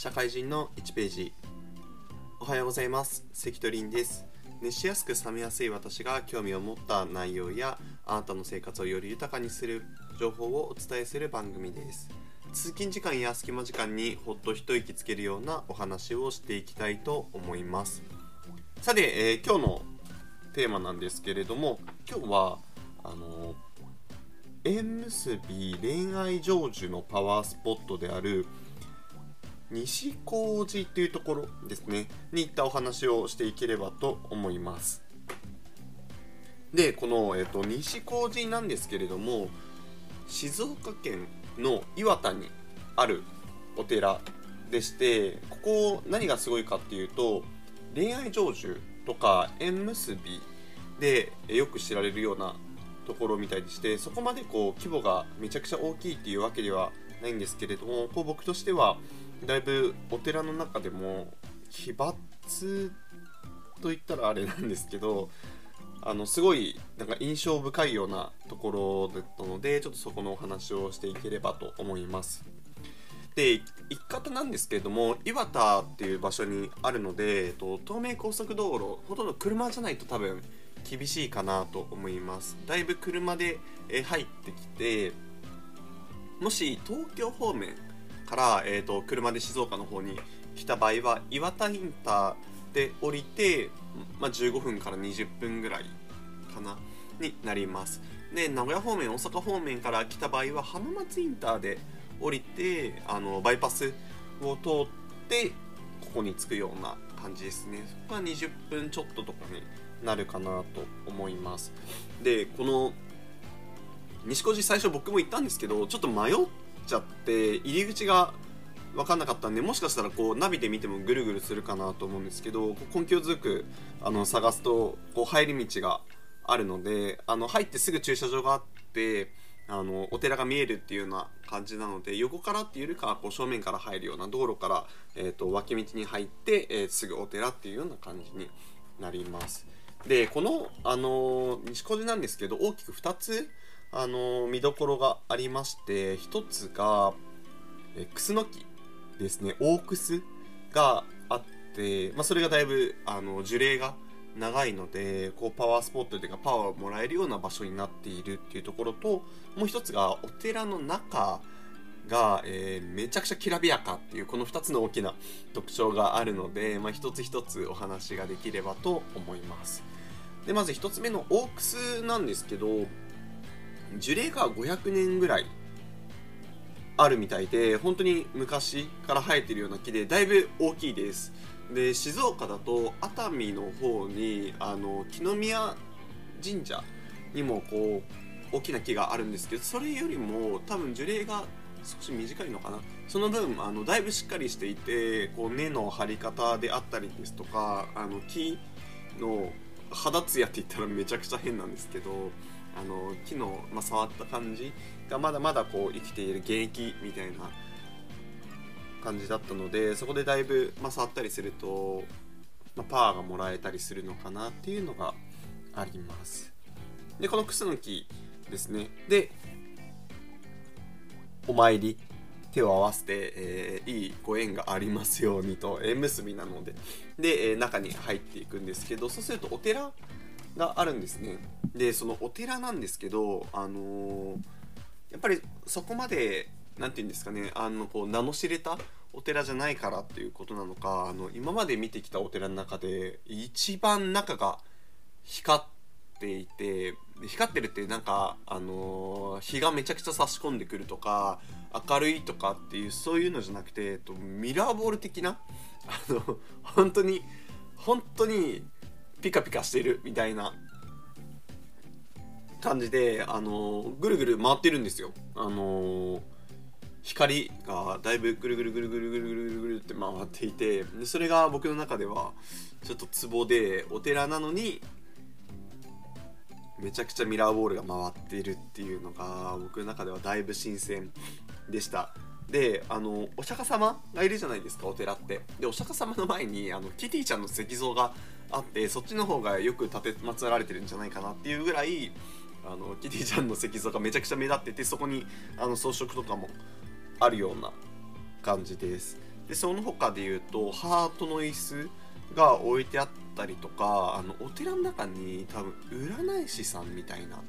社会人の1ページ。おはようございます。関取凛です。熱しやすく冷めやすい私が興味を持った内容やあなたの生活をより豊かにする情報をお伝えする番組です。通勤時間や隙間時間にほっと一息つけるようなお話をしていきたいと思います。さて、えー、今日のテーマなんですけれども今日はあの縁結び恋愛成就のパワースポットである西小路というところですね。に行ったお話をしていければと思います。でこの、えーと、西小路なんですけれども静岡県の磐田にあるお寺でしてここ何がすごいかっていうと恋愛成就とか縁結びでよく知られるようなところみたいでしてそこまでこう規模がめちゃくちゃ大きいっていうわけではないんですけれどもこう僕としてはだいぶお寺の中でも奇抜と言ったらあれなんですけどあのすごいなんか印象深いようなところだったのでちょっとそこのお話をしていければと思います。で行き方なんですけれども岩田っていう場所にあるので、えっと、東名高速道路ほとんど車じゃないと多分厳しいかなと思います。だいぶ車で入ってきてもし東京方面から、えーと、車で静岡の方に来た場合は岩田インターで降りて、まあ、15分から20分ぐらいかなになります。で名古屋方面大阪方面から来た場合は浜松インターで降りてあのバイパスを通ってここに着くような感じですね。そこは20分ちょっととかになるかなと思います。でこの西小路最初僕も行ったんですけどちょっと迷ってちゃって入り口が分かんなかったんでもしかしたらこうナビで見てもぐるぐるするかなと思うんですけど根拠づくあの探すとこう入り道があるのであの入ってすぐ駐車場があってあのお寺が見えるっていうような感じなので横からっていうよりかはこう正面から入るような道路から、えーと、脇道に入って、えー、すぐお寺っていうような感じになります。でこの、あの西小路なんですけど大きく2つあの見どころがありまして一つがえクスノキですね。大クスがあって、まあ、それがだいぶあの樹齢が長いのでこうパワースポットというかパワーをもらえるような場所になっているっていうところともう一つがお寺の中が、えー、めちゃくちゃきらびやかっていうこの2つの大きな特徴があるので、まあ、一つ一つお話ができればと思います。でまず1つ目のオークスなんですけど樹齢が500年ぐらいあるみたいで本当に昔から生えてるような木でだいぶ大きいです。で静岡だと熱海の方にあの木の宮神社にもこう大きな木があるんですけどそれよりも多分樹齢が少し短いのかな。その分あのだいぶしっかりしていてこう根の張り方であったりですとかあの木の肌ツヤって言ったらめちゃくちゃ変なんですけどあの木の、まあ、触った感じがまだまだこう生きている現役みたいな感じだったのでそこでだいぶ、まあ、触ったりすると、まあ、パワーがもらえたりするのかなっていうのがあります。でこのクスノキですね。でお参り手を合わせて、えー、いいご縁がありますようにと。縁結びなので。で、え、中に入っていくんですけどそうするとお寺があるんですね。でそのお寺なんですけどあのー、やっぱりそこまで何て言うんですかねあのこう名の知れたお寺じゃないからっていうことなのかあの今まで見てきたお寺の中で一番中が光っていて光ってるってなんかあのー、日がめちゃくちゃ差し込んでくるとか明るいとかっていうそういうのじゃなくて、えっと、ミラーボール的なあの本当に本当にピカピカしてるみたいな感じで、あの、ぐるぐる回ってるんですよ。あの、光がだいぶぐるぐるぐるぐるぐるぐるぐるって回っていてでそれが僕の中ではちょっとツボでお寺なのにめちゃくちゃミラーボールが回っているっていうのが僕の中ではだいぶ新鮮でしたであのお釈迦様がいるじゃないですかお寺ってでお釈迦様の前にあのキティちゃんの石像があってそっちの方がよく立てまつられてるんじゃないかなっていうぐらいあのキティちゃんの石像がめちゃくちゃ目立っててそこにあの装飾とかもあるような感じです。でその他で言うとハートの椅子が置いてあったりとかあのお寺の中に多分占い師さんみたいな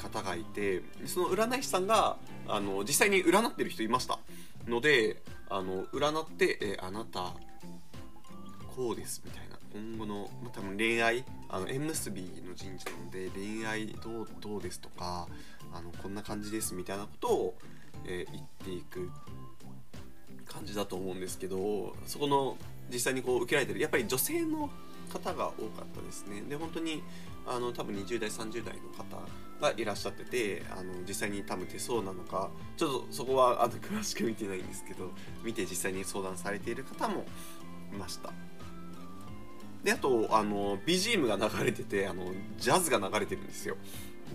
方がいてその占い師さんがあの実際に占ってる人いました。のであの占ってえあなたこうですみたいな。今後の、まあ、多分恋愛あの縁結びの神社なので恋愛どうどうですとかあのこんな感じですみたいなことを、えー、言っていく感じだと思うんですけどそこの実際にこう受けられてるやっぱり女性の方が多かったですね。で本当にあの多分20代30代の方がいらっしゃっててあの実際に多分手相なのかちょっとそこはあの詳しく見てないんですけど見て実際に相談されている方もいました。であとあの BGM が流れててあのジャズが流れてるんですよ。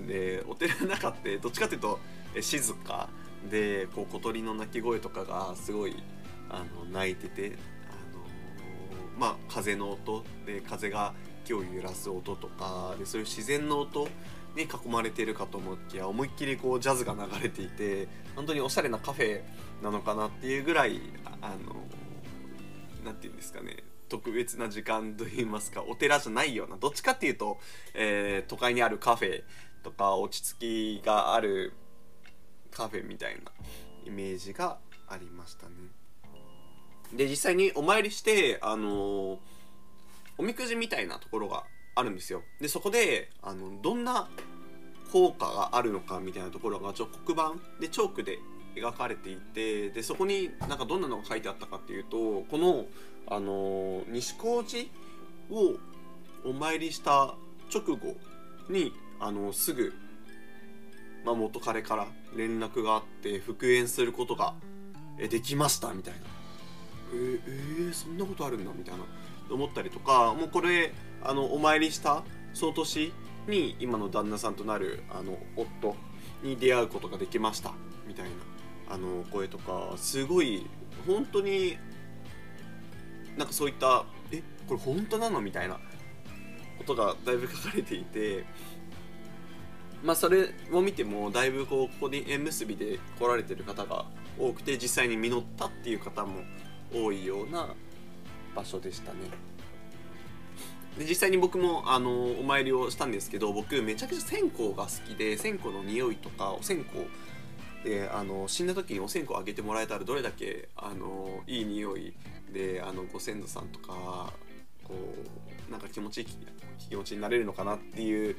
でお寺の中ってどっちかっていうと静か。でこう小鳥の鳴き声とかがすごいあの鳴いててあのまあ風の音。で風が木を揺らす音とか。でそういう自然の音に囲まれているかと思いきや思いっきりこうジャズが流れていて本当におしゃれなカフェなのかなっていうぐらいあの何て言うんですかね。特別な時間といいますかお寺じゃないようなどっちかっていうと、えー、都会にあるカフェとか落ち着きがあるカフェみたいなイメージがありましたね。で実際にお参りしてあのー、おみくじみたいなところがあるんですよ。でそこであのどんな効果があるのかみたいなところがちょ黒板でチョークで描かれていてでそこになんかどんなのが書いてあったかっていうとこの、あの、西高寺をお参りした直後にあのすぐまあ、元彼から連絡があって復縁することができましたみたいな。えー、えー、そんなことあるんだみたいな思ったりとかもうこれあのお参りしたその年に今の旦那さんとなるあの夫に出会うことができましたみたいなあの声とかすごい本当になんかそういったえこれ本当なのみたいなことがだいぶ書かれていてまあ、それを見てもだいぶこうここに縁結びで来られてる方が多くて実際に実ったっていう方も多いような場所でしたね。で実際に僕もあのお参りをしたんですけど僕めちゃくちゃ線香が好きで線香の匂いとかお線香であの死んだ時にお線香あげてもらえたらどれだけあのいい匂いであのご先祖さんとかこうなんか気持ちいい気持ちになれるのかなっていう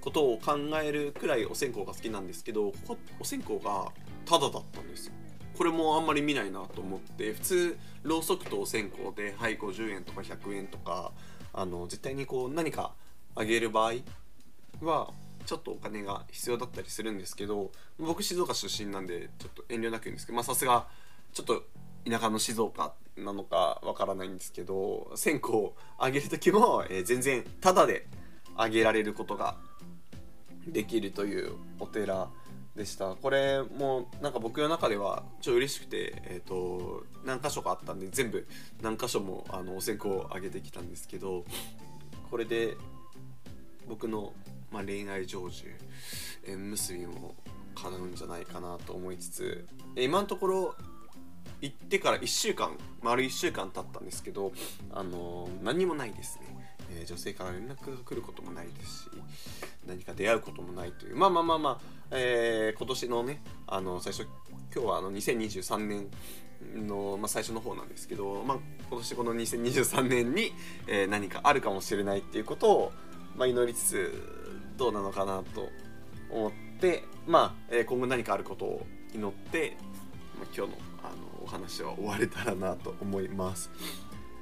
ことを考えるくらいお線香が好きなんですけどここお線香がタダだったんですよ。これもあんまり見ないなと思って普通ろうそくとお線香ではい50円とか100円とかあの絶対にこう何かあげる場合はちょっとお金が必要だったりするんですけど僕静岡出身なんでちょっと遠慮なく言うんですけどまあさすがちょっと田舎の静岡なのかわからないんですけど線香をあげる時も、えー、全然タダであげられることができるというお寺でした。これもなんか僕の中ではちょっと嬉しくて、えーと、何箇所かあったんで全部何箇所もあのお線香をあげてきたんですけどこれで僕の、まあ、恋愛成就縁結びも叶うんじゃないかなと思いつつ今のところ行ってから1週間丸1週間経ったんですけどあの何もないですね。えー、女性から連絡が来ることもないですし何か出会うこともないという。まあまあまあまあ、えー、今年のねあの最初今日はあの2023年の、まあ、最初の方なんですけど、まあ、今年この2023年に、えー、何かあるかもしれないっていうことを、まあ、祈りつつどうなのかなと思ってまあ、えー、今後何かあることを祈って、今日のあのお話は終われたらなと思います。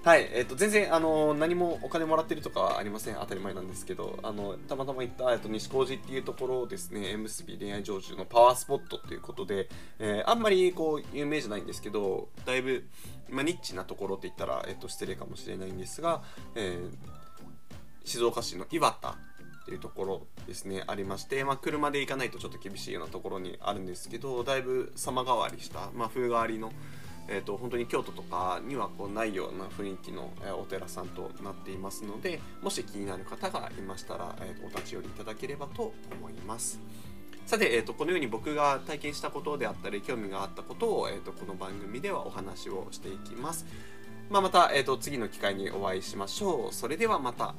はい、えっ、ー、と、全然、あの、何もお金もらってるとかはありません。当たり前なんですけど、あの、たまたま行った、えっと、西小路っていうところですね、縁結び恋愛成就のパワースポットっていうことで、えー、あんまり、こう、有名じゃないんですけど、だいぶ、まあ、ニッチなところって言ったら、えっと、失礼かもしれないんですが、えー、静岡市の岩田っていうところですねありまして、まあ、車で行かないとちょっと厳しいようなところにあるんですけどだいぶ様変わりした、まあ、風変わりのえーと、本当に京都とかにはこうないような雰囲気の、お寺さんとなっていますのでもし気になる方がいましたら、えーと、お立ち寄りいただければと思います。さて、えーと、このように僕が体験したことであったり興味があったことを、えーと、この番組ではお話をしていきます。まあ、また、えーと次の機会にお会いしましょう。それではまた。